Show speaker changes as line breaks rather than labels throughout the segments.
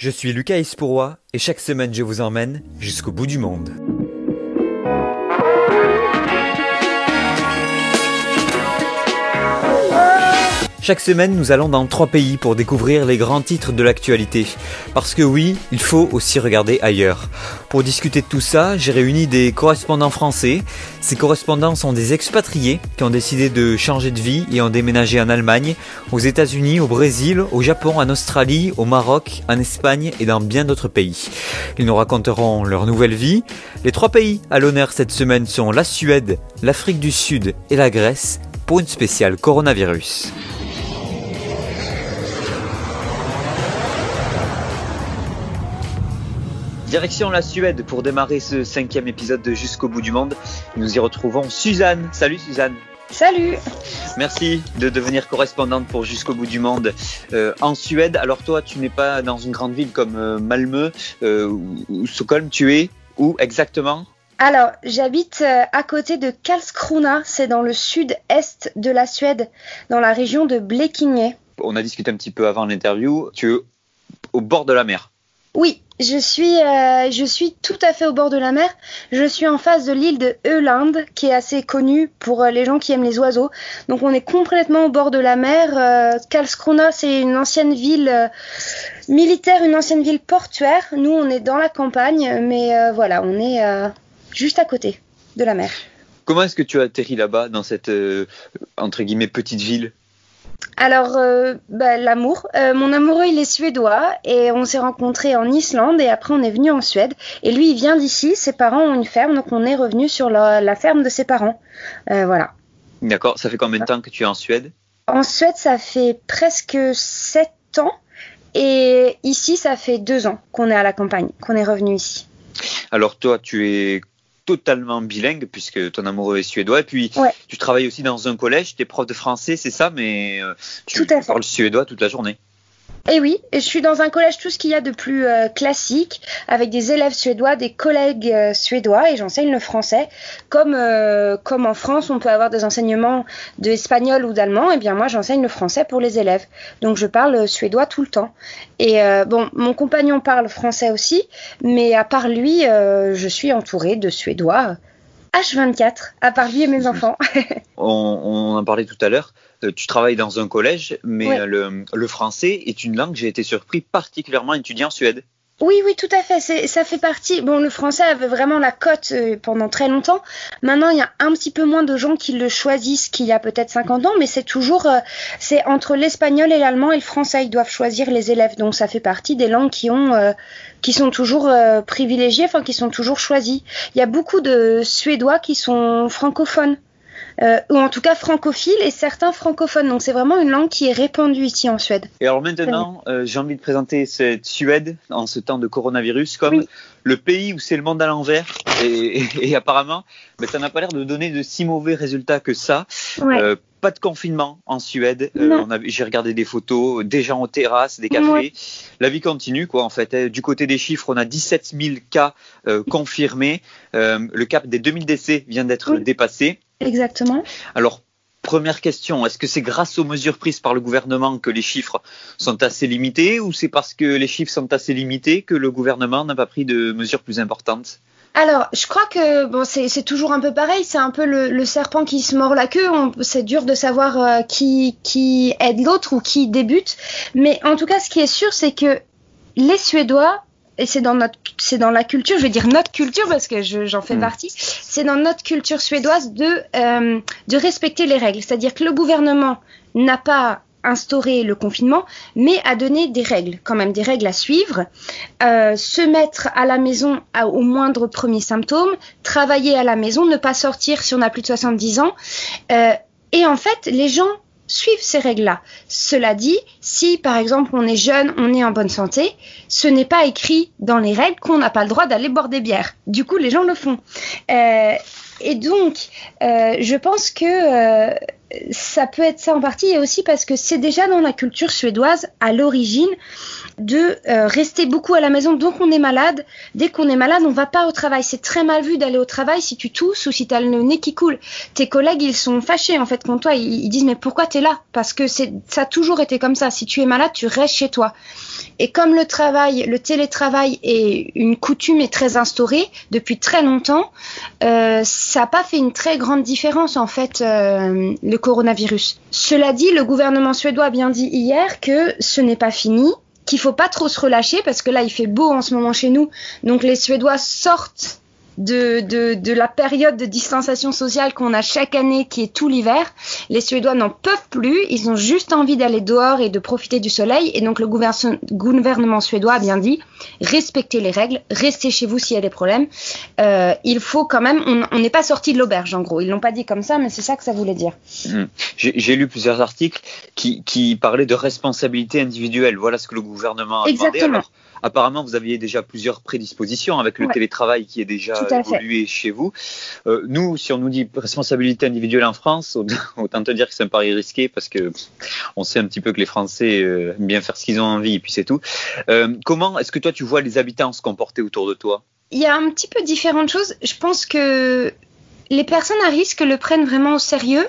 Je suis Lucas Espourois et chaque semaine je vous emmène jusqu'au bout du monde. Chaque semaine, nous allons dans trois pays pour découvrir les grands titres de l'actualité. Parce que oui, il faut aussi regarder ailleurs. Pour discuter de tout ça, j'ai réuni des correspondants français. Ces correspondants sont des expatriés qui ont décidé de changer de vie et ont déménagé en Allemagne, aux États-Unis, au Brésil, au Japon, en Australie, au Maroc, en Espagne et dans bien d'autres pays. Ils nous raconteront leur nouvelle vie. Les trois pays à l'honneur cette semaine sont la Suède, l'Afrique du Sud et la Grèce pour une spéciale coronavirus. Direction la Suède pour démarrer ce cinquième épisode de Jusqu'au bout du monde. Nous y retrouvons Suzanne. Salut Suzanne.
Salut
Merci de devenir correspondante pour Jusqu'au bout du monde euh, en Suède. Alors toi, tu n'es pas dans une grande ville comme euh, Malmö euh, ou, Stockholm, tu es où exactement?
Alors, j'habite à côté de Karlskrona, c'est dans le sud-est de la Suède, dans la région de Blekinge.
On a discuté un petit peu avant l'interview, tu es au bord de la mer?
Oui, je suis, euh, je suis tout à fait au bord de la mer. Je suis en face de l'île de Öland, qui est assez connue pour euh, les gens qui aiment les oiseaux. Donc on est complètement au bord de la mer. Euh, c'est une ancienne ville militaire, une ancienne ville portuaire. Nous, on est dans la campagne, mais voilà, on est juste à côté de la mer.
Comment est-ce que tu as atterri là-bas, dans cette entre guillemets petite ville?
Alors, euh, bah, l'amour. Euh, mon amoureux, il est suédois et on s'est rencontrés en Islande et après on est venu en Suède. Et lui, il vient d'ici, ses parents ont une ferme, donc on est revenu sur la, ferme de ses parents. Euh, voilà.
D'accord, ça fait combien de temps que tu es en Suède?
En Suède, ça fait presque 7 ans et ici, ça fait 2 ans qu'on est à la campagne, qu'on est revenu ici.
Alors toi, tu es totalement bilingue puisque ton amoureux est suédois. Et puis, tu travailles aussi dans un collège, tu es prof de français, c'est ça, mais euh, tu parles suédois toute la journée.
Et eh oui, je suis dans un collège tout ce qu'il y a de plus euh, classique, avec des élèves suédois, des collègues euh, suédois, et j'enseigne le français. Comme, euh, comme en France, on peut avoir des enseignements d'espagnol ou d'allemand, et eh bien moi j'enseigne le français pour les élèves. Donc je parle suédois tout le temps. Et bon, mon compagnon parle français aussi, mais à part lui, je suis entourée de suédois. H24, à part lui et mes enfants.
on, on en parlait tout à l'heure. Euh, tu travailles dans un collège, mais le, le, français est une langue, j'ai été surpris, particulièrement étudiée en Suède.
Oui, oui, tout à fait. Ça fait partie. Bon, le français avait vraiment la cote euh, pendant très longtemps. Maintenant, il y a un petit peu moins de gens qui le choisissent qu'il y a peut-être 50 ans, mais c'est toujours, euh, c'est entre l'espagnol et l'allemand et le français, ils doivent choisir les élèves. Donc, ça fait partie des langues qui ont, qui sont toujours privilégiées, enfin, qui sont toujours choisies. Il y a beaucoup de Suédois qui sont francophones. Euh, ou en tout cas francophiles et certains francophones. Donc c'est vraiment une langue qui est répandue ici en Suède.
Et alors maintenant, euh, j'ai envie de présenter cette Suède en ce temps de coronavirus comme le pays où c'est le monde à l'envers. Et, apparemment, mais ça n'a pas l'air de donner de si mauvais résultats que ça. Euh, pas de confinement en Suède. j'ai regardé des photos, des gens aux terrasses, des cafés. La vie continue, quoi, en fait. Du côté des chiffres, on a 17 000 cas confirmés. le cap des 2000 décès vient d'être dépassé.
Exactement.
Alors, première question, est-ce que c'est grâce aux mesures prises par le gouvernement que les chiffres sont assez limités ou c'est parce que les chiffres sont assez limités que le gouvernement n'a pas pris de mesures plus importantes?
Alors, je crois que bon, c'est toujours un peu pareil. C'est un peu le, serpent qui se mord la queue. C'est dur de savoir euh, qui, qui aide l'autre ou qui débute. Mais en tout cas, ce qui est sûr, c'est que les Suédois et c'est dans notre, c'est dans la culture, je vais dire notre culture parce que j'en fais hmm. partie, c'est dans notre culture suédoise de, euh, de respecter les règles. C'est-à-dire que le gouvernement n'a pas instauré le confinement, mais a donné des règles, quand même des règles à suivre, euh, se mettre à la maison au moindre premier symptôme, travailler à la maison, ne pas sortir si on a plus de 70 ans. Euh, et en fait, les gens suivent ces règles-là. Cela dit, si par exemple on est jeune, on est en bonne santé, ce n'est pas écrit dans les règles qu'on n'a pas le droit d'aller boire des bières. Du coup, les gens le font. Euh, et donc, euh, je pense que euh, ça peut être ça en partie et aussi parce que c'est déjà dans la culture suédoise à l'origine de euh, rester beaucoup à la maison. Donc on est malade. Dès qu'on est malade, on va pas au travail. C'est très mal vu d'aller au travail si tu tousses ou si tu as le nez qui coule. Tes collègues, ils sont fâchés en fait contre toi. Ils, disent mais pourquoi tu es là? Parce que c'est ça a toujours été comme ça. Si tu es malade, tu restes chez toi. Et comme le travail, le télétravail est une coutume et très instaurée depuis très longtemps, euh, ça n'a pas fait une très grande différence en fait euh, coronavirus. Cela dit, le gouvernement suédois a bien dit hier que ce n'est pas fini, qu'il faut pas trop se relâcher parce que là il fait beau en ce moment chez nous, donc les Suédois sortent de, de, de, la période de distanciation sociale qu'on a chaque année, qui est tout l'hiver. Les Suédois n'en peuvent plus, ils ont juste envie d'aller dehors et de profiter du soleil. Et donc le gouvernement suédois a bien dit, respectez les règles, restez chez vous s'il y a des problèmes. Euh, il faut quand même, on n'est pas sorti de l'auberge en gros. Ils l'ont pas dit comme ça, mais c'est ça que ça voulait dire.
Mmh. J'ai lu plusieurs articles qui, qui parlaient de responsabilité individuelle. Voilà ce que le gouvernement a
Exactement.
demandé. Alors, apparemment, vous aviez déjà plusieurs prédispositions avec le
Ouais.
télétravail qui est déjà évolué chez vous. Euh, nous, si on nous dit responsabilité individuelle en France, autant- te dire que c'est un pari risqué parce que on sait un petit peu que les Français euh, aiment bien faire ce qu'ils ont envie et puis c'est tout. Euh, comment est-ce que toi tu vois les habitants se comporter autour de toi?
Il y a un petit peu différentes choses. Je pense que les personnes à risque le prennent vraiment au sérieux.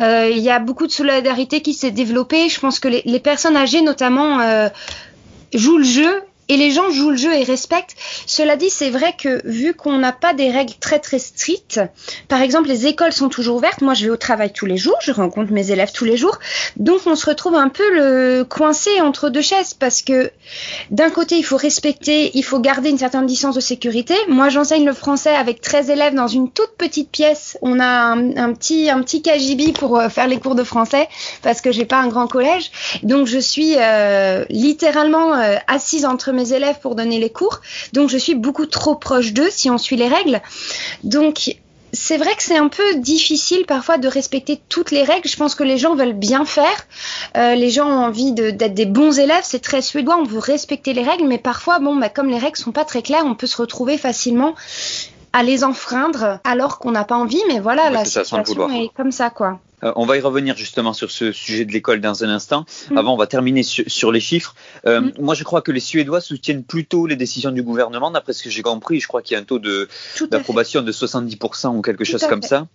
Euh, il y a beaucoup de solidarité qui s'est développée. Je pense que les, les personnes âgées, notamment, euh, jouent le jeu. Et les gens jouent le jeu et respectent. Cela dit, c'est vrai que vu qu'on n'a pas des règles très très strictes, par exemple, les écoles sont toujours ouvertes. Moi, je vais au travail tous les jours, je rencontre mes élèves tous les jours. Donc, on se retrouve un peu le coincé entre deux chaises parce que d'un côté, il faut respecter, il faut garder une certaine distance de sécurité. Moi, j'enseigne le français avec 13 élèves dans une toute petite pièce. On a un, petit un petit KGB pour euh, faire les cours de français parce que j'ai pas un grand collège. Donc, je suis euh, littéralement euh, assise entre mes élèves pour donner les cours. Donc, je suis beaucoup trop proche d'eux si on suit les règles. Donc, c'est vrai que c'est un peu difficile parfois de respecter toutes les règles. Je pense que les gens veulent bien faire. Euh, les gens ont envie de- d'être des bons élèves. C'est très suédois. On veut respecter les règles, mais parfois, bon, bah, comme les règles sont pas très claires, on peut se retrouver facilement à les enfreindre alors qu'on n'a pas envie. Mais voilà,
Ouais,
la
ça,
situation est comme ça, quoi.
Euh, on va y revenir justement sur ce sujet de l'école dans un instant.
Mm.
Avant, on va terminer sur, sur les chiffres. Euh,
Mm.
Moi, je crois que les Suédois soutiennent plutôt les décisions du gouvernement. D'après ce que j'ai compris, je crois qu'il y a un taux d'approbation de 70% ou quelque
Tout
chose comme
fait.
ça.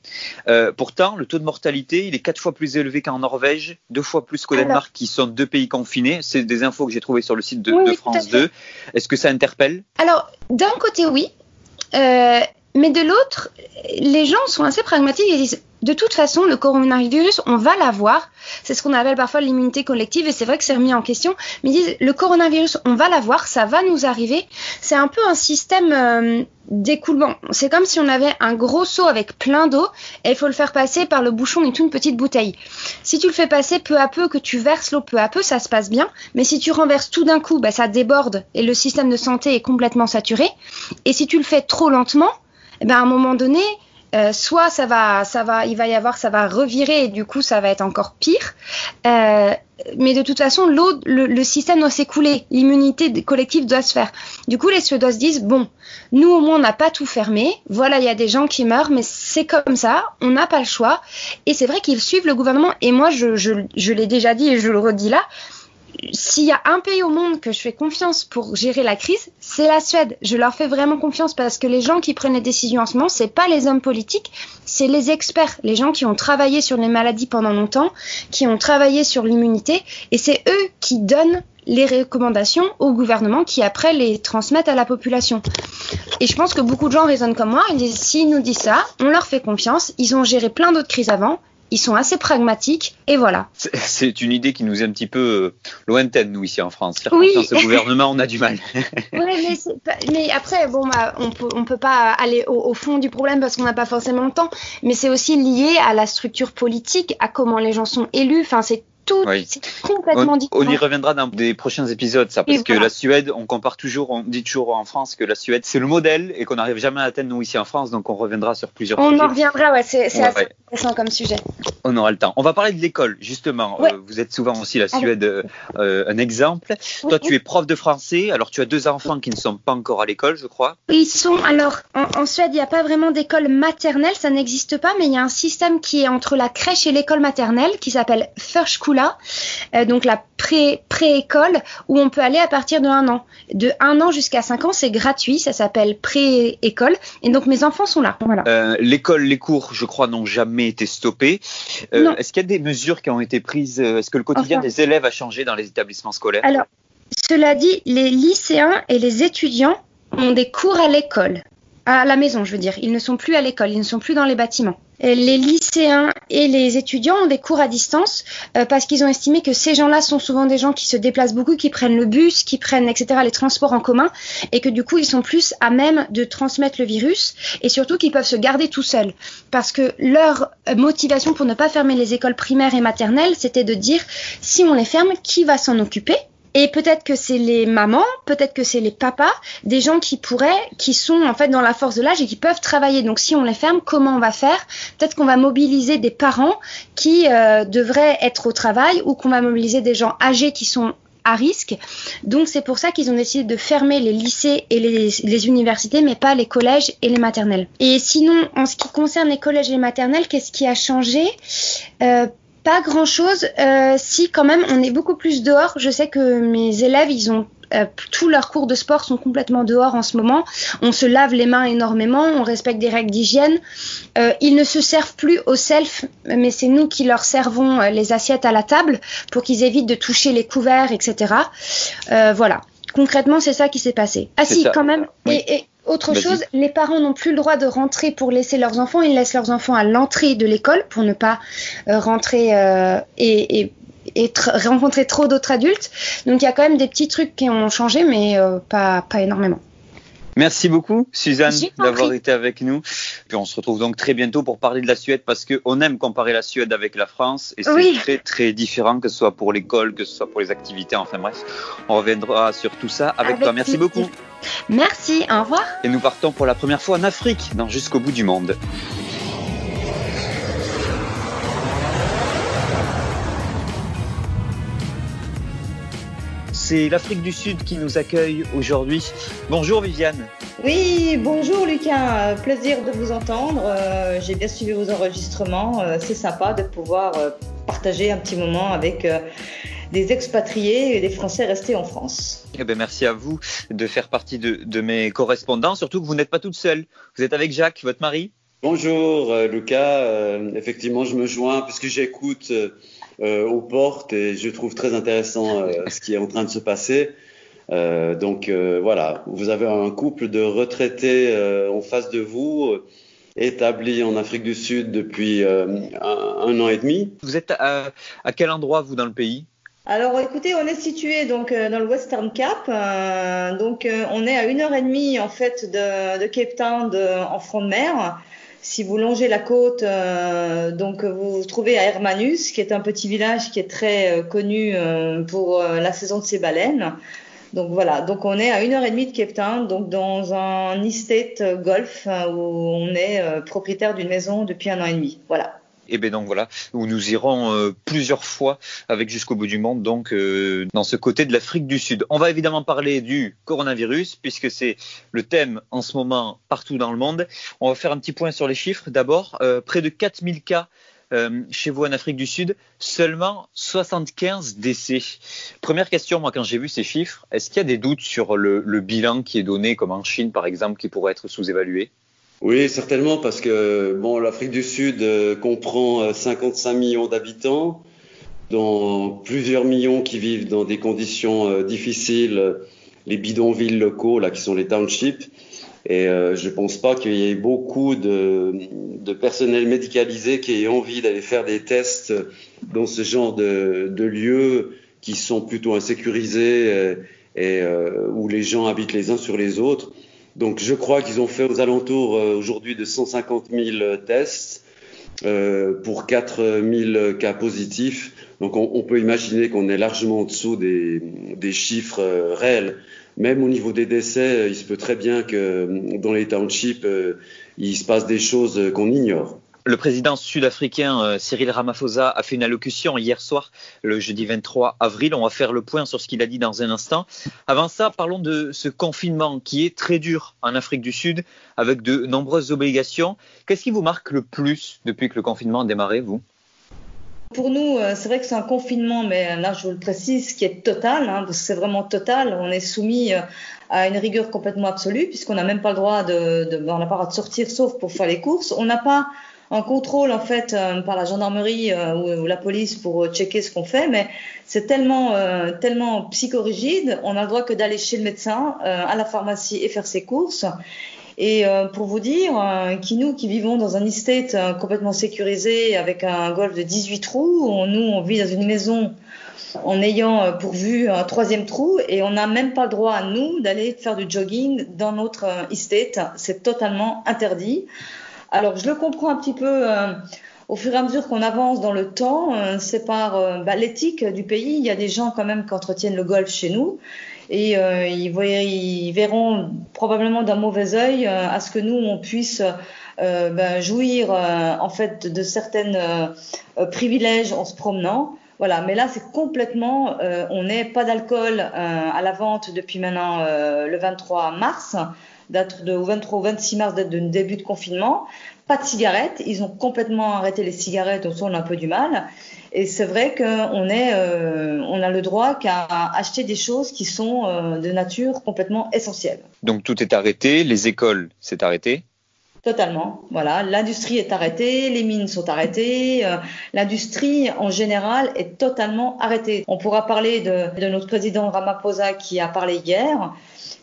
Euh, pourtant, le taux de mortalité, il est quatre fois plus élevé qu'en Norvège, deux fois plus qu'au
Alors.
Danemark, qui sont deux pays confinés. C'est des infos que j'ai trouvées sur le site de,
Oui,
France
fait.
2. Est-ce que ça interpelle?
Alors, d'un côté, oui. Mais de l'autre, les gens sont assez pragmatiques et disent de toute façon, le coronavirus, on va l'avoir. C'est ce qu'on appelle parfois l'immunité collective et c'est vrai que c'est remis en question. Mais ils disent le coronavirus, on va l'avoir, ça va nous arriver. C'est un peu un système euh, d'écoulement. C'est comme si on avait un gros seau avec plein d'eau et il faut le faire passer par le bouchon d'une toute petite bouteille. Si tu le fais passer peu à peu, que tu verses l'eau peu à peu, ça se passe bien. Mais si tu renverses tout d'un coup, bah, ça déborde et le système de santé est complètement saturé. Et si tu le fais trop lentement, eh ben, à un moment donné, euh, soit ça va, ça va, il va y avoir, ça va revirer et du coup ça va être encore pire. Euh, mais de toute façon, l'eau, le, le système doit s'écouler, l'immunité collective doit se faire. Du coup, les Suédois se disent bon, nous au moins on n'a pas tout fermé. Voilà, il y a des gens qui meurent, mais c'est comme ça, on n'a pas le choix. Et c'est vrai qu'ils suivent le gouvernement. Et moi, je, je, je l'ai déjà dit et je le redis là. S'il y a un pays au monde que je fais confiance pour gérer la crise, c'est la Suède. Je leur fais vraiment confiance parce que les gens qui prennent les décisions en ce moment, c'est pas les hommes politiques, c'est les experts, les gens qui ont travaillé sur les maladies pendant longtemps, qui ont travaillé sur l'immunité, et c'est eux qui donnent les recommandations au gouvernement qui après les transmettent à la population. Et je pense que beaucoup de gens raisonnent comme moi, ils disent s'ils nous disent ça, on leur fait confiance, ils ont géré plein d'autres crises avant, ils sont assez pragmatiques, et voilà.
C'est- une idée qui nous est un petit peu euh, lointaine, nous, ici en France. Faire
Oui.
confiance au gouvernement, on a du mal.
Ouais, mais, c'est pas- mais après, bon, bah, on peut, on peut pas aller au, au fond du problème parce qu'on n'a pas forcément le temps. Mais c'est aussi lié à la structure politique, à comment les gens sont élus. Enfin, c'est tout, c'est complètement
on,
différent.
On y reviendra dans des prochains épisodes, ça, parce que la Suède, on compare toujours, on dit toujours en France que la Suède c'est le modèle et qu'on n'arrive jamais à atteindre nous ici en France, donc on reviendra sur plusieurs.
On en reviendra, ouais, c'est assez intéressant comme sujet.
On aura le temps. On va parler de l'école, justement. Euh, vous êtes souvent aussi la Suède euh, un exemple. Toi, tu es prof de français. Alors, tu as deux enfants qui ne sont pas encore à l'école, je crois.
Ils sont. Alors, en, Suède, il n'y a pas vraiment d'école maternelle, ça n'existe pas, mais il y a un système qui est entre la crèche et l'école maternelle qui s'appelle Förskola, euh, donc la pré-école, où on peut aller à partir de un an. De un an jusqu'à cinq ans, c'est gratuit, ça s'appelle pré-école. Et donc, mes enfants sont là. Voilà.
l'école, les cours, je crois, n'ont jamais été stoppés. Est-ce qu'il y a des mesures qui ont été prises Est-ce que le quotidien des élèves a changé dans les établissements scolaires?
Alors, cela dit, les lycéens et les étudiants ont des cours à l'école, à la maison, je veux dire. Ils ne sont plus à l'école, ils ne sont plus dans les bâtiments. Les lycéens et les étudiants ont des cours à distance euh, parce qu'ils ont estimé que ces gens-là sont souvent des gens qui se déplacent beaucoup, qui prennent le bus, qui prennent, etc., les transports en commun, et que du coup, ils sont plus à même de transmettre le virus, et surtout qu'ils peuvent se garder tout seuls. Parce que leur motivation pour ne pas fermer les écoles primaires et maternelles, c'était de dire, si on les ferme, qui va s'en occuper? Et peut-être que c'est les mamans, peut-être que c'est les papas, des gens qui pourraient, qui sont en fait dans la force de l'âge et qui peuvent travailler. Donc si on les ferme, comment on va faire? Peut-être qu'on va mobiliser des parents qui euh, devraient être au travail ou qu'on va mobiliser des gens âgés qui sont à risque. Donc c'est pour ça qu'ils ont décidé de fermer les lycées et les, universités, mais pas les collèges et les maternelles. Et sinon, en ce qui concerne les collèges et les maternelles, qu'est-ce qui a changé? Euh, pas grand chose. Euh, si quand même, on est beaucoup plus dehors. Je sais que mes élèves, ils ont euh, tous leurs cours de sport sont complètement dehors en ce moment. On se lave les mains énormément, on respecte des règles d'hygiène. Euh, ils ne se servent plus au self, mais c'est nous qui leur servons les assiettes à la table pour qu'ils évitent de toucher les couverts, etc. voilà. Concrètement, c'est ça qui s'est passé. Ah si, quand même. et, autre chose, les parents n'ont plus le droit de rentrer pour laisser leurs enfants. Ils laissent leurs enfants à l'entrée de l'école pour ne pas euh, rentrer euh, et, rencontrer trop d'autres adultes. Donc il y a quand même des petits trucs qui ont changé, mais euh, pas, pas énormément.
Merci beaucoup, Suzanne, d'avoir été avec nous. Puis on se retrouve donc très bientôt pour parler de la Suède parce qu'on aime comparer la Suède avec la France et c'est très très différent que ce soit pour l'école, que ce soit pour les activités. Enfin bref, on reviendra sur tout ça avec, toi. Merci beaucoup.
Merci, au revoir.
Et nous partons pour la première fois en Afrique, dans Jusqu'au bout du monde. C'est l'Afrique du Sud qui nous accueille aujourd'hui. Bonjour Viviane.
Oui, bonjour Lucas, plaisir de vous entendre. Euh, j'ai bien suivi vos enregistrements. Euh, c'est sympa de pouvoir euh, partager un petit moment avec des expatriés et des Français restés en France.
Eh bien, merci à vous de faire partie de, de mes correspondants, surtout que vous n'êtes pas toute seule. Vous êtes avec Jacques, votre mari
Bonjour Lucas, effectivement je me joins puisque j'écoute euh, aux portes et je trouve très intéressant euh, ce qui est en train de se passer. Euh, donc voilà, vous avez un couple de retraités en face de vous, établis en Afrique du Sud depuis un, an et demi.
Vous êtes à, à, quel endroit vous dans le pays?
Alors écoutez, on est situé donc dans le Western Cap, donc on est à une heure et demie en fait de, de Cape Town en front de mer. Si vous longez la côte, euh, donc vous vous trouvez à Hermanus, qui est un petit village qui est très euh, connu euh, pour la saison de ses baleines. Donc voilà, donc on est à une heure et demie de Cape Town, donc dans un estate golf où on est propriétaire d'une maison depuis un an et demi. Voilà.
Et bien donc voilà, où nous irons euh, plusieurs fois avec jusqu'au bout du monde, donc euh, dans ce côté de l'Afrique du Sud. On va évidemment parler du coronavirus, puisque c'est le thème en ce moment partout dans le monde. On va faire un petit point sur les chiffres. D'abord, euh, près de 4000 cas chez vous en Afrique du Sud, seulement 75 décès. Première question, moi, quand j'ai vu ces chiffres, est-ce qu'il y a des doutes sur le, le, bilan qui est donné, comme en Chine, par exemple, qui pourrait être sous-évalué?
Oui, certainement, parce que bon, l'Afrique du Sud euh, comprend 55 euh, millions d'habitants, dont plusieurs millions qui vivent dans des conditions euh, difficiles, les bidonvilles locaux, là, qui sont les townships. Et je ne pense pas qu'il y ait beaucoup de, personnel médicalisé qui ait envie d'aller faire des tests dans ce genre de, de lieux qui sont plutôt insécurisés et où les gens habitent les uns sur les autres. Donc je crois qu'ils ont fait aux alentours euh, aujourd'hui de 150 000 tests pour 4000 cas positifs. Donc on, peut imaginer qu'on est largement en dessous des, des chiffres réels. Même au niveau des décès, il se peut très bien que dans les townships, il se passe des choses qu'on ignore.
Le président sud-africain euh, Cyril Ramaphosa a fait une allocution hier soir, le jeudi 23 avril. On va faire le point sur ce qu'il a dit dans un instant. Avant ça, parlons de ce confinement qui est très dur en Afrique du Sud, avec de nombreuses obligations. Qu'est-ce qui vous marque le plus depuis que le confinement a démarré, vous?
Pour nous, euh, c'est vrai que c'est un confinement, mais là, je vous le précise, qui est total, hein, c'est vraiment total. On est soumis euh, à une rigueur complètement absolue, puisqu'on n'a même pas le droit de, on pas le droit de sortir, sauf pour faire les courses. On n'a pas un contrôle en fait euh, par la gendarmerie ou, la police pour checker ce qu'on fait, mais c'est tellement tellement psychorigide, on n'a le droit que d'aller chez le médecin, à la pharmacie et faire ses courses. Et euh, pour vous dire, euh, qui nous qui vivons dans un estate euh, complètement sécurisé avec un golf de 18 trous, nous on vit dans une maison en ayant pourvu un troisième trou et on n'a même pas le droit à nous d'aller faire du jogging dans notre estate. C'est totalement interdit. Alors je le comprends un petit peu au fur et à mesure qu'on avance dans le temps, c'est par bah, l'éthique du pays. Il y a des gens quand même qui entretiennent le golf chez nous et euh, ils, verront probablement d'un mauvais œil euh, à ce que nous on puisse euh, ben, jouir en fait de certains privilèges en se promenant. Voilà, mais là c'est complètement, on n'est pas d'alcool à la vente depuis maintenant le 23 mars, date de 23 ou 26 mars, date de début de confinement. Pas de cigarettes, ils ont complètement arrêté les cigarettes, on a un peu du mal. Et c'est vrai qu'on est, euh, on a le droit qu'à acheter des choses qui sont euh, de nature complètement essentielle.
Donc tout est arrêté, les écoles, c'est arrêté
Totalement. Voilà, l'industrie est arrêtée, les mines sont arrêtées, euh, l'industrie en général est totalement arrêtée. On pourra parler de, notre président Ramaphosa qui a parlé hier,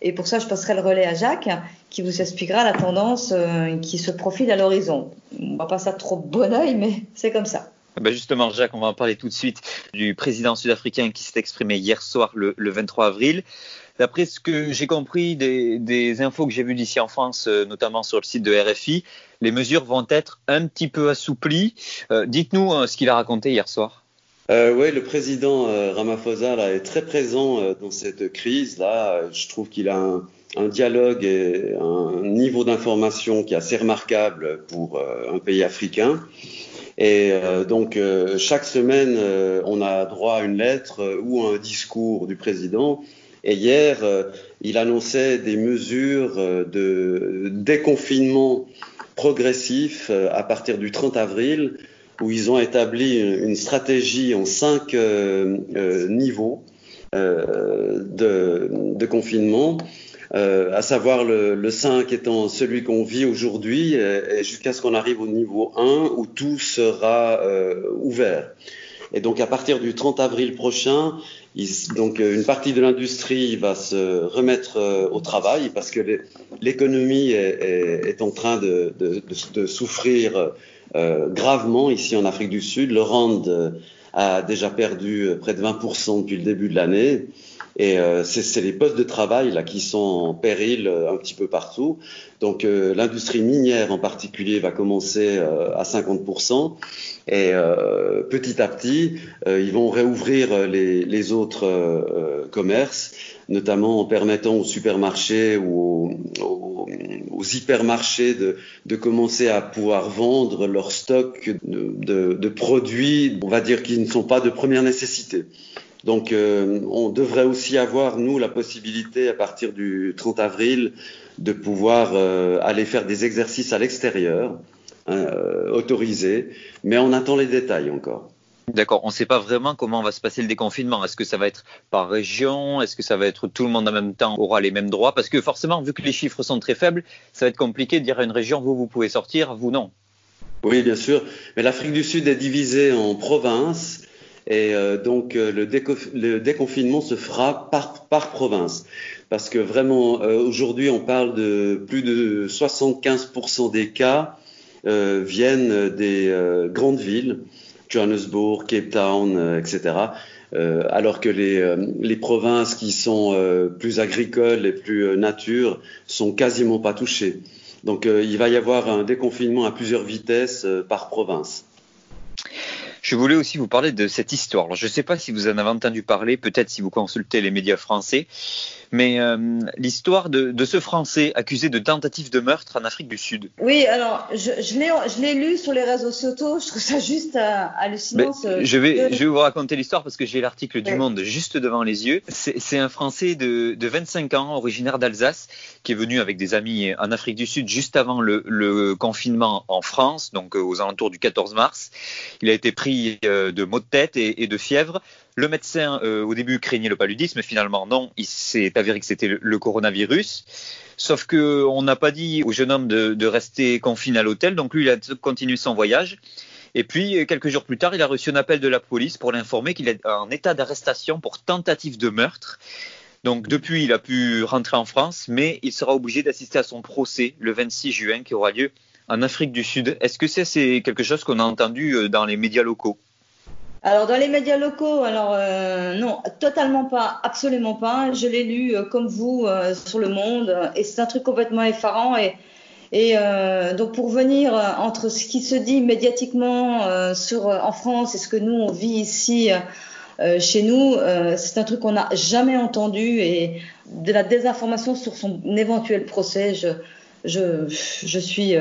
et pour ça je passerai le relais à Jacques qui vous expliquera la tendance qui se profile à l'horizon. On va pas ça trop bon oeil, mais c'est comme ça.
Ben justement, Jacques, on va en parler tout de suite du président sud-africain qui s'est exprimé hier soir, le, 23 avril. D'après ce que j'ai compris des, infos que j'ai vues d'ici en France, euh, notamment sur le site de RFI, les mesures vont être un petit peu assouplies. Euh, dites-nous euh, ce qu'il a raconté hier soir.
oui, le président Ramaphosa est très présent dans cette crise. Là, je trouve qu'il a un, dialogue et un niveau d'information qui est assez remarquable pour un pays africain. Et donc, chaque semaine, on a droit à une lettre ou à un discours du président. Et hier, il annonçait des mesures de déconfinement progressif à partir du 30 avril, où ils ont établi une stratégie en cinq niveaux de, confinement euh, à savoir le, le, 5 étant celui qu'on vit aujourd'hui, et, jusqu'à ce qu'on arrive au niveau 1 où tout sera euh, ouvert. Et donc à partir du 30 avril prochain, donc une partie de l'industrie va se remettre euh, au travail parce que l'économie est, en train de, souffrir euh, gravement ici en Afrique du Sud. Le a déjà perdu près de 20% depuis le début de l'année. Et euh, c'est les postes de travail là qui sont en péril euh, un petit peu partout. Donc euh, l'industrie minière en particulier va commencer à 50%. Et petit à petit, ils vont réouvrir les, autres commerces, notamment en permettant aux supermarchés ou aux, hypermarchés de, commencer à pouvoir vendre leur stock de produits, on va dire, qui ne sont pas de première nécessité. Donc, euh, on devrait aussi avoir, nous, la possibilité, à partir du 30 avril, de pouvoir euh, aller faire des exercices à l'extérieur, hein, euh, autorisés, mais on attend les détails encore.
D'accord, on ne sait pas vraiment comment va se passer le déconfinement. Est-ce que ça va être par région? Est-ce que ça va être tout le monde en même temps aura les mêmes droits? Parce que forcément, vu que les chiffres sont très faibles, ça va être compliqué de dire à une région, vous, vous pouvez sortir, vous, non.
Oui, bien sûr. Mais l'Afrique du Sud est divisée en provinces et euh, donc euh, le, déconfinement se fera par, province. Parce que vraiment, euh, aujourd'hui, on parle de plus de 75% des cas viennent des grandes villes, Johannesburg, Cape Town, etc. alors que les, les, provinces qui sont plus agricoles et plus nature sont quasiment pas touchées. Donc il va y avoir un déconfinement à plusieurs vitesses par province.
Je voulais aussi vous parler de cette histoire. je ne sais pas si vous en avez entendu parler, peut-être si vous consultez les médias français, mais euh, l'histoire de, ce Français accusé de tentative de meurtre en Afrique du Sud.
Oui, alors je, je l'ai lu sur les réseaux sociaux, je trouve ça juste euh, hallucinant.
je, vais, je vais vous raconter l'histoire parce que j'ai l'article du Monde juste devant les yeux. C'est un Français de, de 25 ans, originaire d'Alsace, qui est venu avec des amis en Afrique du Sud juste avant le, le confinement en France, donc euh, aux alentours du 14 mars. Il a été pris de maux de tête et, et de fièvre. Le médecin, euh, au début, craignait le paludisme, finalement, non, il s'est avéré que c'était le, coronavirus. Sauf qu'on n'a pas dit au jeune homme de, rester confiné à l'hôtel, donc lui, il a continué son voyage. Et puis, quelques jours plus tard, il a reçu un appel de la police pour l'informer qu'il est en état d'arrestation pour tentative de meurtre. Donc, depuis, il a pu rentrer en France, mais il sera obligé d'assister à son procès le 26 juin qui aura lieu en Afrique du Sud. Est-ce que c'est quelque chose qu'on a entendu euh, dans les médias locaux?
Alors dans les médias locaux, alors euh, non, totalement pas, absolument pas. Je l'ai lu euh, comme vous euh, sur Le Monde et c'est un truc complètement effarant et donc pour venir entre ce qui se dit médiatiquement en France et ce que nous on vit ici chez nous, c'est un truc qu'on n'a jamais entendu et de la désinformation sur son éventuel procès, je suis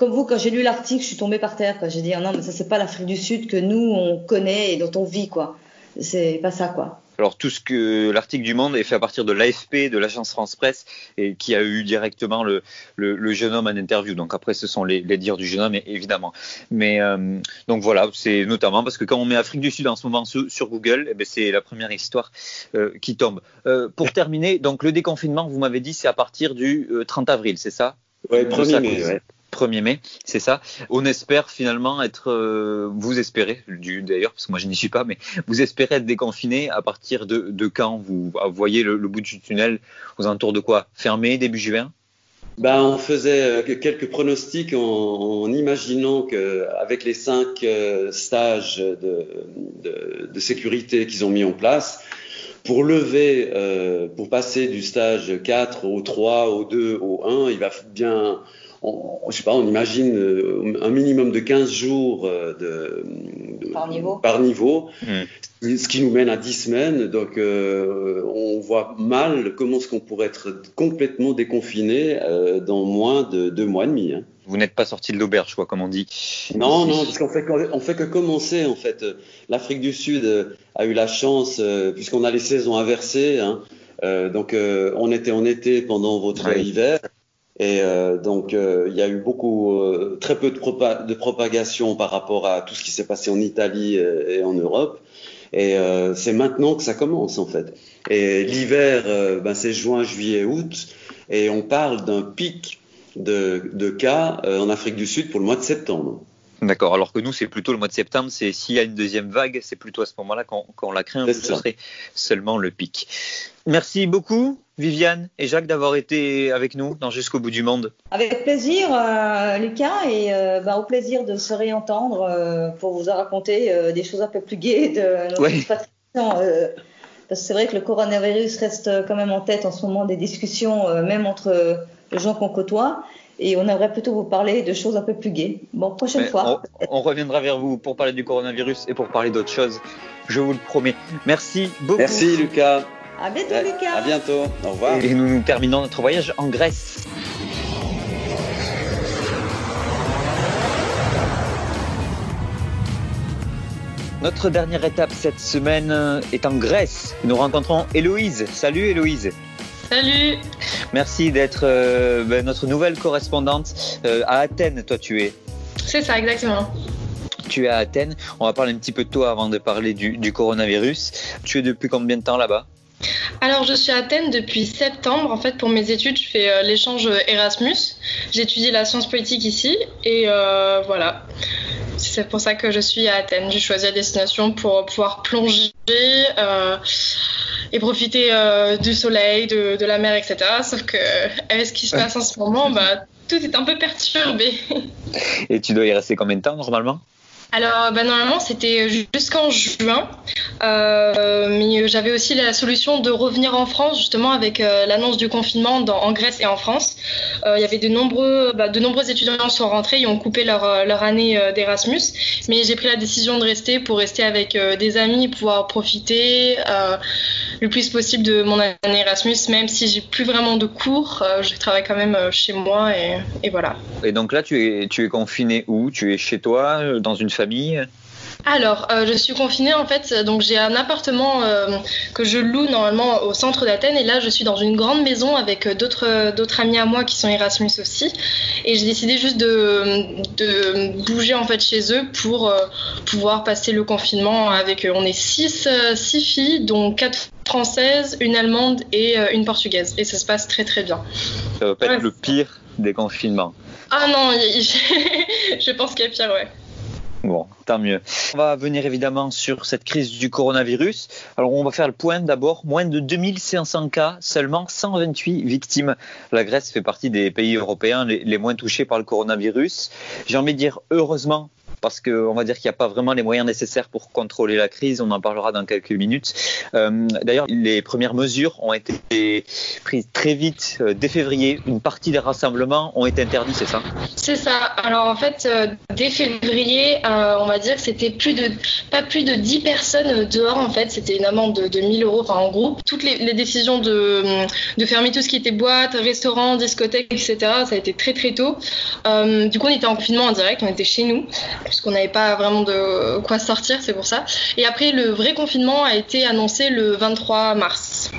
comme vous, quand j'ai lu l'article, je suis tombée par terre. J'ai dit, ah non, mais ça, c'est pas l'Afrique du Sud que nous, on connaît et dont on vit, quoi. C'est pas ça, quoi.
Alors tout ce que l'article du Monde est fait à partir de l'AFP, de l'agence France Presse, et qui a eu directement le, le, jeune homme en interview. Donc après, ce sont les, les dires du jeune homme, évidemment. Mais euh, donc voilà, c'est notamment parce que quand on met Afrique du Sud en ce moment sur, Google, eh ben, c'est la première histoire euh, qui tombe. Euh, pour terminer, donc le déconfinement, vous m'avez dit, c'est à partir du 30 avril, c'est ça?
Oui, 1er mai. Ouais.
1er mai, c'est ça. On espère finalement être, euh, vous espérez, d'ailleurs, parce que moi je n'y suis pas, mais vous espérez être déconfiné à partir de, quand vous voyez le, bout du tunnel aux alentours de quoi? Fermé début juin?
Ben, on faisait euh, quelques pronostics en, imaginant qu'avec les cinq euh, stages de, de, sécurité qu'ils ont mis en place, pour lever, pour passer du stage 4 au 3, au 2, au 1, il va bien on, je sais pas, on imagine euh, un minimum de 15 jours euh, de,
par niveau,
par niveau hmm. ce qui nous mène à 10 semaines. Donc, euh, on voit mal comment est-ce qu'on pourrait être complètement déconfiné dans moins de deux mois et demi. Hein.
Vous n'êtes pas sorti de l'auberge, quoi, comme on dit.
Non, non, parce qu'on fait, on fait que commencer, en fait. L'Afrique du Sud a eu la chance, puisqu'on a les saisons inversées. Hein, donc, on était en été pendant votre hiver. Et euh, donc, euh, il y a eu beaucoup, euh, très peu de, de, propagation par rapport à tout ce qui s'est passé en Italie et en Europe. Et c'est maintenant que ça commence, en fait. Et l'hiver, ben, c'est juin, juillet, août. Et on parle d'un pic de, de cas en Afrique du Sud pour le mois de septembre.
D'accord. Alors que nous, c'est plutôt le mois de septembre. C'est s'il y a une deuxième vague, c'est plutôt à ce moment-là qu'on la craint. Ce serait seulement le pic. Merci beaucoup. Viviane et Jacques d'avoir été avec nous dans Jusqu'au bout du monde.
Avec plaisir, euh, Lucas, et euh, bah, au plaisir de se réentendre euh, pour vous raconter des choses un peu plus gaies de notre oui. parce que c'est vrai que le coronavirus reste quand même en tête en ce moment des discussions, même entre les gens qu'on côtoie. Et on aimerait plutôt vous parler de choses un peu plus gaies. Bon, prochaine fois.
On, on, reviendra vers vous pour parler du coronavirus et pour parler d'autres choses. Je vous le promets. Merci beaucoup.
Merci, Lucas.
À bientôt, Lucas.
À bientôt. Au revoir.
Et nous terminons notre voyage en Grèce. Notre dernière étape cette semaine est en Grèce. Nous rencontrons Héloïse. Salut Héloïse.
Salut.
Merci d'être euh, ben, notre nouvelle correspondante euh, à Athènes. Toi, tu es.
C'est ça, exactement.
Tu es à Athènes. On va parler un petit peu de toi avant de parler du coronavirus. Tu es depuis combien de temps là-bas?
Alors, je suis à Athènes depuis septembre. En fait, pour mes études, je fais euh, l'échange Erasmus. J'étudie la science politique ici. Et euh, voilà. C'est pour ça que je suis à Athènes. J'ai choisi la destination pour pouvoir plonger euh, et profiter du soleil, de, la mer, etc. Sauf que, avec ce qui se passe en ce moment, bah, tout est un peu perturbé.
Et tu dois y rester combien de temps normalement?
Alors, bah, normalement, c'était jusqu'en juin. Euh, mais j'avais aussi la solution de revenir en France, justement, avec euh, l'annonce du confinement en Grèce et en France. Euh, il y avait de nombreux, bah, de nombreux étudiants sont rentrés et ont coupé leur, leur année d'Erasmus. Mais j'ai pris la décision de rester pour rester avec des amis, pouvoir profiter le plus possible de mon année Erasmus, même si j'ai plus vraiment de cours. je travaille quand même chez moi et, et voilà.
Et donc là, tu es, tu es confiné où? Tu es chez toi, dans une famille
alors, euh, je suis confinée en fait, donc j'ai un appartement euh, que je loue normalement au centre d'Athènes et là je suis dans une grande maison avec euh, d'autres d'autres amis à moi qui sont Erasmus aussi et j'ai décidé juste de, de, bouger en fait chez eux pour euh, pouvoir passer le confinement avec eux. On est six, six filles, dont quatre françaises, une allemande et une portugaise et ça se passe très très bien.
Ça va pas ouais. être le pire des confinements.
Ah non, je pense qu'il y a pire, ouais.
Bon, tant mieux. On va venir évidemment sur cette crise du coronavirus. Alors on va faire le point d'abord. Moins de 2500 cas, seulement 128 victimes. La Grèce fait partie des pays européens les, moins touchés par le coronavirus. J'ai envie de dire heureusement parce qu'on va dire qu'il n'y a pas vraiment les moyens nécessaires pour contrôler la crise. On en parlera dans quelques minutes. Euh, D'ailleurs, les premières mesures ont été prises très vite. Euh, dès février, une partie des rassemblements ont été interdits, c'est ça?
C'est ça. Alors en fait, euh, dès février, on va dire que c'était plus de pas plus de 10 personnes dehors. En fait, c'était une amende de, de 1000 euros, en groupe. Toutes les, décisions de, de fermer tout ce qui était boîte, restaurant, discothèque, etc. Ça a été très très tôt. Du coup, on était en confinement en direct. On était chez nous puisqu'on n'avait pas vraiment de quoi sortir, c'est pour ça. Et après, le vrai confinement a été annoncé le 23 mars.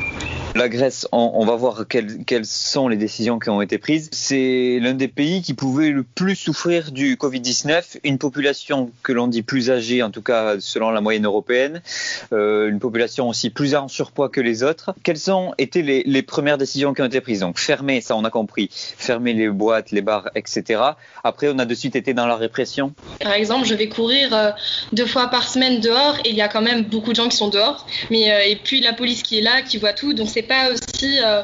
La Grèce, on, va voir quelles, sont les décisions qui ont été prises. C'est l'un des pays qui pouvait le plus souffrir du Covid-19. Une population que l'on dit plus âgée, en tout cas selon la moyenne européenne. Euh, une population aussi plus en surpoids que les autres. Quelles ont été les, les, premières décisions qui ont été prises? Donc fermer, ça on a compris. Fermer les boîtes, les bars, etc. Après, on a de suite été dans la répression.
Par exemple, je vais courir euh, deux fois par semaine dehors et il y a quand même beaucoup de gens qui sont dehors. Mais, euh, et puis la police qui est là, qui voit tout. Donc c'est pas aussi euh,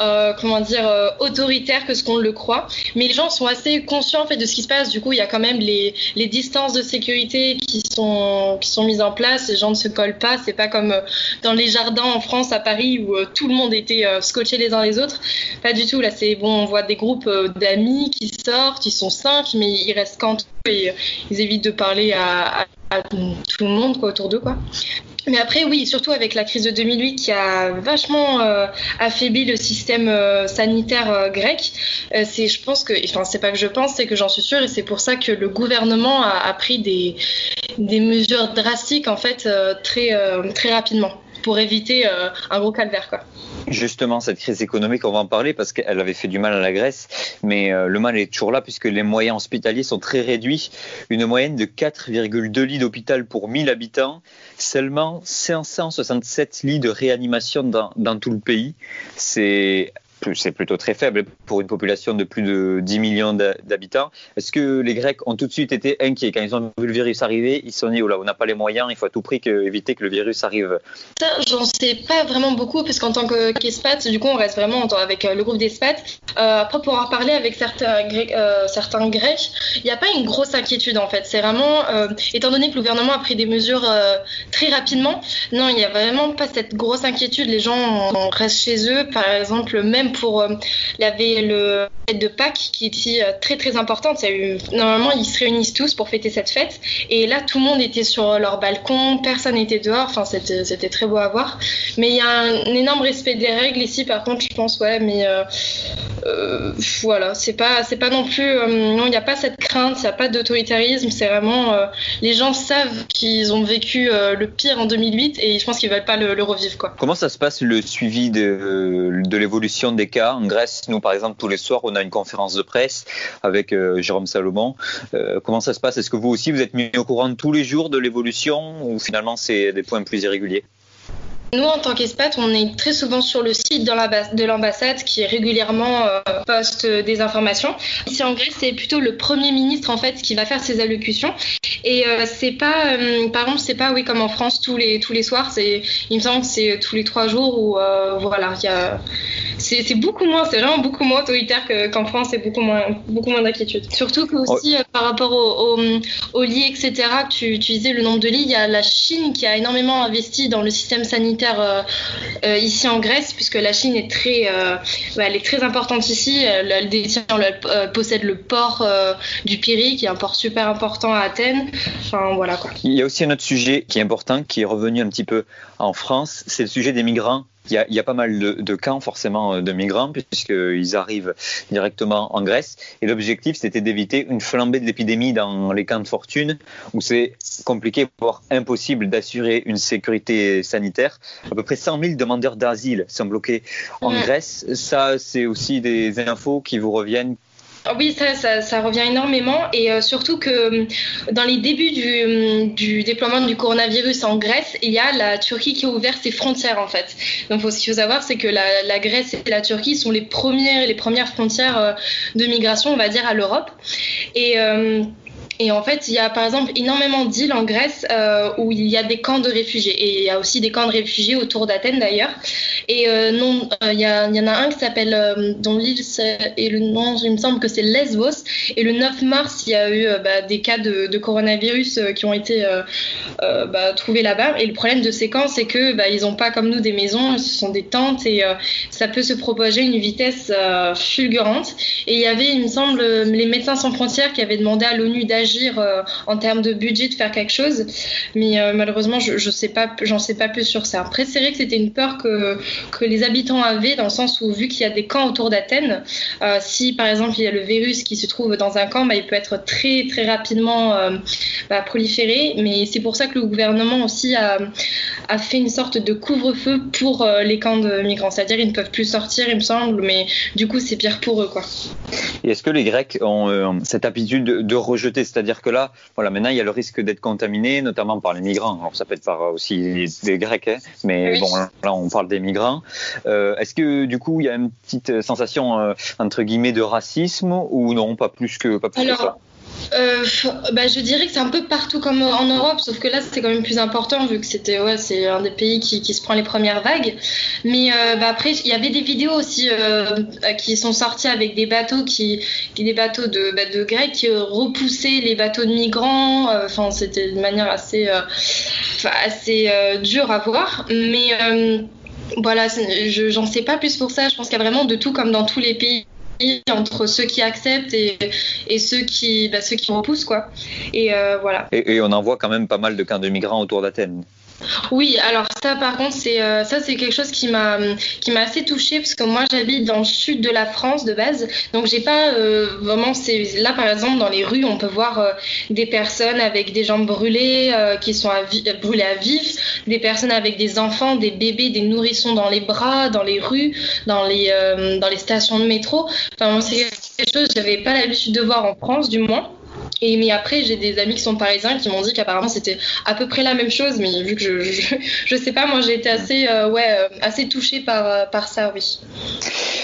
euh, comment dire euh, autoritaire que ce qu'on le croit. Mais les gens sont assez conscients en fait de ce qui se passe. Du coup il y a quand même les, distances de sécurité qui sont mises en place. Les gens ne se collent pas. C'est pas comme dans les jardins en France à Paris où tout le monde était scotché les uns les autres. Pas du tout. Là c'est bon on voit des groupes d'amis qui sortent. Ils sont cinq mais ils restent quand et ils évitent de parler à tout le monde quoi autour d'eux quoi mais après, oui, surtout avec la crise de 2008 qui a vachement euh, affaibli le système euh, sanitaire euh, grec, c'est, je pense que, enfin, c'est pas que je pense, c'est que j'en suis sûre, et c'est pour ça que le gouvernement a, pris des, des mesures drastiques en fait très très rapidement pour éviter un gros calvaire, quoi.
Justement, cette crise économique, on va en parler parce qu'elle avait fait du mal à la Grèce, mais euh, le mal est toujours là puisque les moyens hospitaliers sont très réduits. Une moyenne de 4,2 lits d'hôpital pour 1000 habitants, seulement 567 lits de réanimation dans, dans tout le pays. C'est c'est plutôt très faible pour une population de plus de 10 millions d'habitants. Est-ce que les Grecs ont tout de suite été inquiets quand ils ont vu le virus arriver? Ils se sont dit, oh là, on n'a pas les moyens, il faut à tout prix éviter que le virus arrive.
Ça, j'en sais pas vraiment beaucoup, parce qu'en tant qu'ESPAT, du coup, on reste vraiment avec euh, le groupe d'ESPAT. Euh, après, pour avoir parlé avec certains, Grecs, euh, Grecs, il n'y a pas une grosse inquiétude en fait. C'est vraiment, euh, étant donné que le gouvernement a pris des mesures très rapidement, non, il n'y a vraiment pas cette grosse inquiétude. Les gens restent chez eux, par exemple, même pour euh, avait le fête de Pâques qui était euh, très très importante. Normalement, ils se réunissent tous pour fêter cette fête. Et là, tout le monde était sur leur balcon, personne n'était dehors. Enfin, c'était très beau à voir. Mais il y a un énorme respect des règles ici, par contre, je pense, ouais. Mais euh, voilà, c'est pas, pas non plus. Non, il n'y a pas cette crainte, il n'y a pas d'autoritarisme. C'est vraiment. Les gens savent qu'ils ont vécu le pire en 2008 et je pense qu'ils veulent pas le, le, revivre, quoi.
Comment ça se passe le suivi de, de l'évolution des cas. En Grèce Nous, par exemple, tous les soirs, on a une conférence de presse avec Jérôme Salomon. comment ça se passe? Est-ce que vous aussi, vous êtes mis au courant tous les jours de l'évolution ou finalement c'est des points plus irréguliers?
Nous, en tant qu'ESPAT, on est très souvent sur le site de l'ambassade qui régulièrement euh, poste des informations. Ici en Grèce, c'est plutôt le Premier ministre en fait qui va faire ses allocutions. Et euh, c'est pas, euh, par exemple, c'est pas oui comme en France tous les tous les soirs. C'est, il me semble que c'est tous les trois jours euh, voilà, il y a c'est beaucoup moins, c'est vraiment beaucoup moins autoritaire qu'en France et beaucoup moins, beaucoup moins d'inquiétude. Surtout que aussi euh, par rapport aux au, lits, etc., tu, disais le nombre de lits, il y a la Chine qui a énormément investi dans le système sanitaire euh, euh, ici en Grèce, puisque la Chine est très, bah, elle est très importante ici. Elle, détient, elle possède le port du Piri, qui est un port super important à Athènes. Enfin voilà quoi.
Il y a aussi un autre sujet qui est important, qui est revenu un petit peu en France, c'est le sujet des migrants il y, a, il y a, pas mal de, de, camps forcément de migrants puisqu'ils arrivent directement en Grèce et l'objectif c'était d'éviter une flambée de l'épidémie dans les camps de fortune où c'est compliqué voire impossible d'assurer une sécurité sanitaire. À peu près 100 000 demandeurs d'asile sont bloqués en Grèce. Ça c'est aussi des infos qui vous reviennent
oui, ça, ça, revient énormément et euh, surtout que euh, dans les débuts du, euh, du, déploiement du coronavirus en Grèce, il y a la Turquie qui a ouvert ses frontières en fait. Donc ce qu'il faut savoir, c'est que la, la, Grèce et la Turquie sont les premières, les premières frontières de migration, on va dire, à l'Europe. Et et en fait, il y a par exemple énormément d'îles en Grèce euh, où il y a des camps de réfugiés. Et il y a aussi des camps de réfugiés autour d'Athènes d'ailleurs. Et euh, non, euh, il, y en a un qui s'appelle, dont l'île, et le nom, il me semble que c'est Lesbos. Et le 9 mars, il y a eu bah, des cas de, de coronavirus qui ont été bah, trouvés là-bas. Et le problème de ces camps, c'est que bah, ils n'ont pas comme nous des maisons, ce sont des tentes et ça peut se propager à une vitesse fulgurante. Et il y avait, il me semble, les médecins sans frontières qui avaient demandé à l'ONU d'agir euh, en termes de budget de faire quelque chose. Mais euh, malheureusement, je, sais pas, j'en sais pas plus sur ça. Après, c'est vrai que c'était une peur que, les habitants avaient dans le sens où vu qu'il y a des camps autour d'Athènes, euh, si par exemple il y a le virus qui se trouve dans un camp, bah, il peut être très très rapidement bah, proliféré. Mais c'est pour ça que le gouvernement aussi a, fait une sorte de couvre-feu pour les camps de migrants. C'est-à-dire ils ne peuvent plus sortir, il me semble, mais du coup c'est pire pour eux quoi.
Et est-ce que les Grecs ont cette habitude de, de rejeter c'est-à-dire que là, voilà, maintenant, il y a le risque d'être contaminé, notamment par les migrants. Alors, ça peut être par aussi des Grecs, hein, mais bon, là, on parle des migrants. Euh, Est-ce que, du coup, il y a une petite sensation, euh, entre guillemets, de racisme ou non, pas plus que, pas plus que ça?
Euh, bah, je dirais que c'est un peu partout comme en Europe, sauf que là c'est quand même plus important vu que c'était ouais, c'est un des pays qui, se prend les premières vagues. Mais euh, bah, après il y avait des vidéos aussi euh, qui sont sorties avec des bateaux qui, des bateaux de, bah, Grecs qui repoussaient les bateaux de migrants. Enfin c'était de manière assez assez dure à voir, mais voilà, j'en sais pas plus pour ça. Je pense qu'il y a vraiment de tout comme dans tous les pays entre ceux qui acceptent et, ceux qui bah, repoussent quoi. Et euh, voilà.
Et, on en voit quand même pas mal de camps de migrants autour d'Athènes.
Oui, alors ça par contre c'est euh, ça c'est quelque chose qui m'a qui m'a assez touchée parce que moi j'habite dans le sud de la France de base, donc j'ai pas euh, vraiment c'est là par exemple dans les rues on peut voir euh, des personnes avec des jambes brûlées qui sont brûlées à vif, des personnes avec des enfants, des bébés, des nourrissons dans les bras, dans les rues, dans les dans les stations de métro. Enfin c'est quelque chose que j'avais pas l'habitude de voir en France du moins. Et mais après, j'ai des amis qui sont parisiens qui m'ont dit qu'apparemment c'était à peu près la même chose, mais vu que je je, je sais pas, moi j'ai été assez euh, ouais euh, assez touchée par euh, par ça, oui.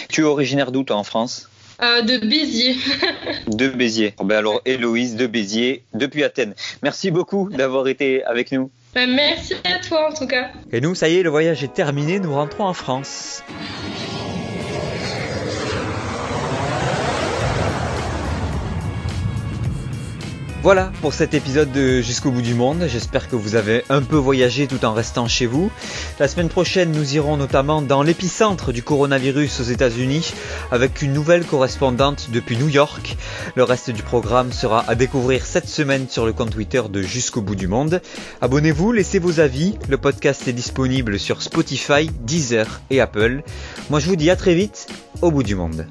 Tu es originaire d'où toi en France?
Euh, de Béziers.
de Béziers. Ben alors Héloïse de Béziers depuis Athènes. Merci beaucoup d'avoir été avec nous.
Ben, merci à toi en tout cas.
Et nous, ça y est, le voyage est terminé, nous rentrons en France. Voilà pour cet épisode de Jusqu'au bout du monde. J'espère que vous avez un peu voyagé tout en restant chez vous. La semaine prochaine, nous irons notamment dans l'épicentre du coronavirus aux États-Unis avec une nouvelle correspondante depuis New York. Le reste du programme sera à découvrir cette semaine sur le compte Twitter de Jusqu'au bout du monde. Abonnez-vous, laissez vos avis. Le podcast est disponible sur Spotify, Deezer et Apple. Moi, je vous dis à très vite au bout du monde.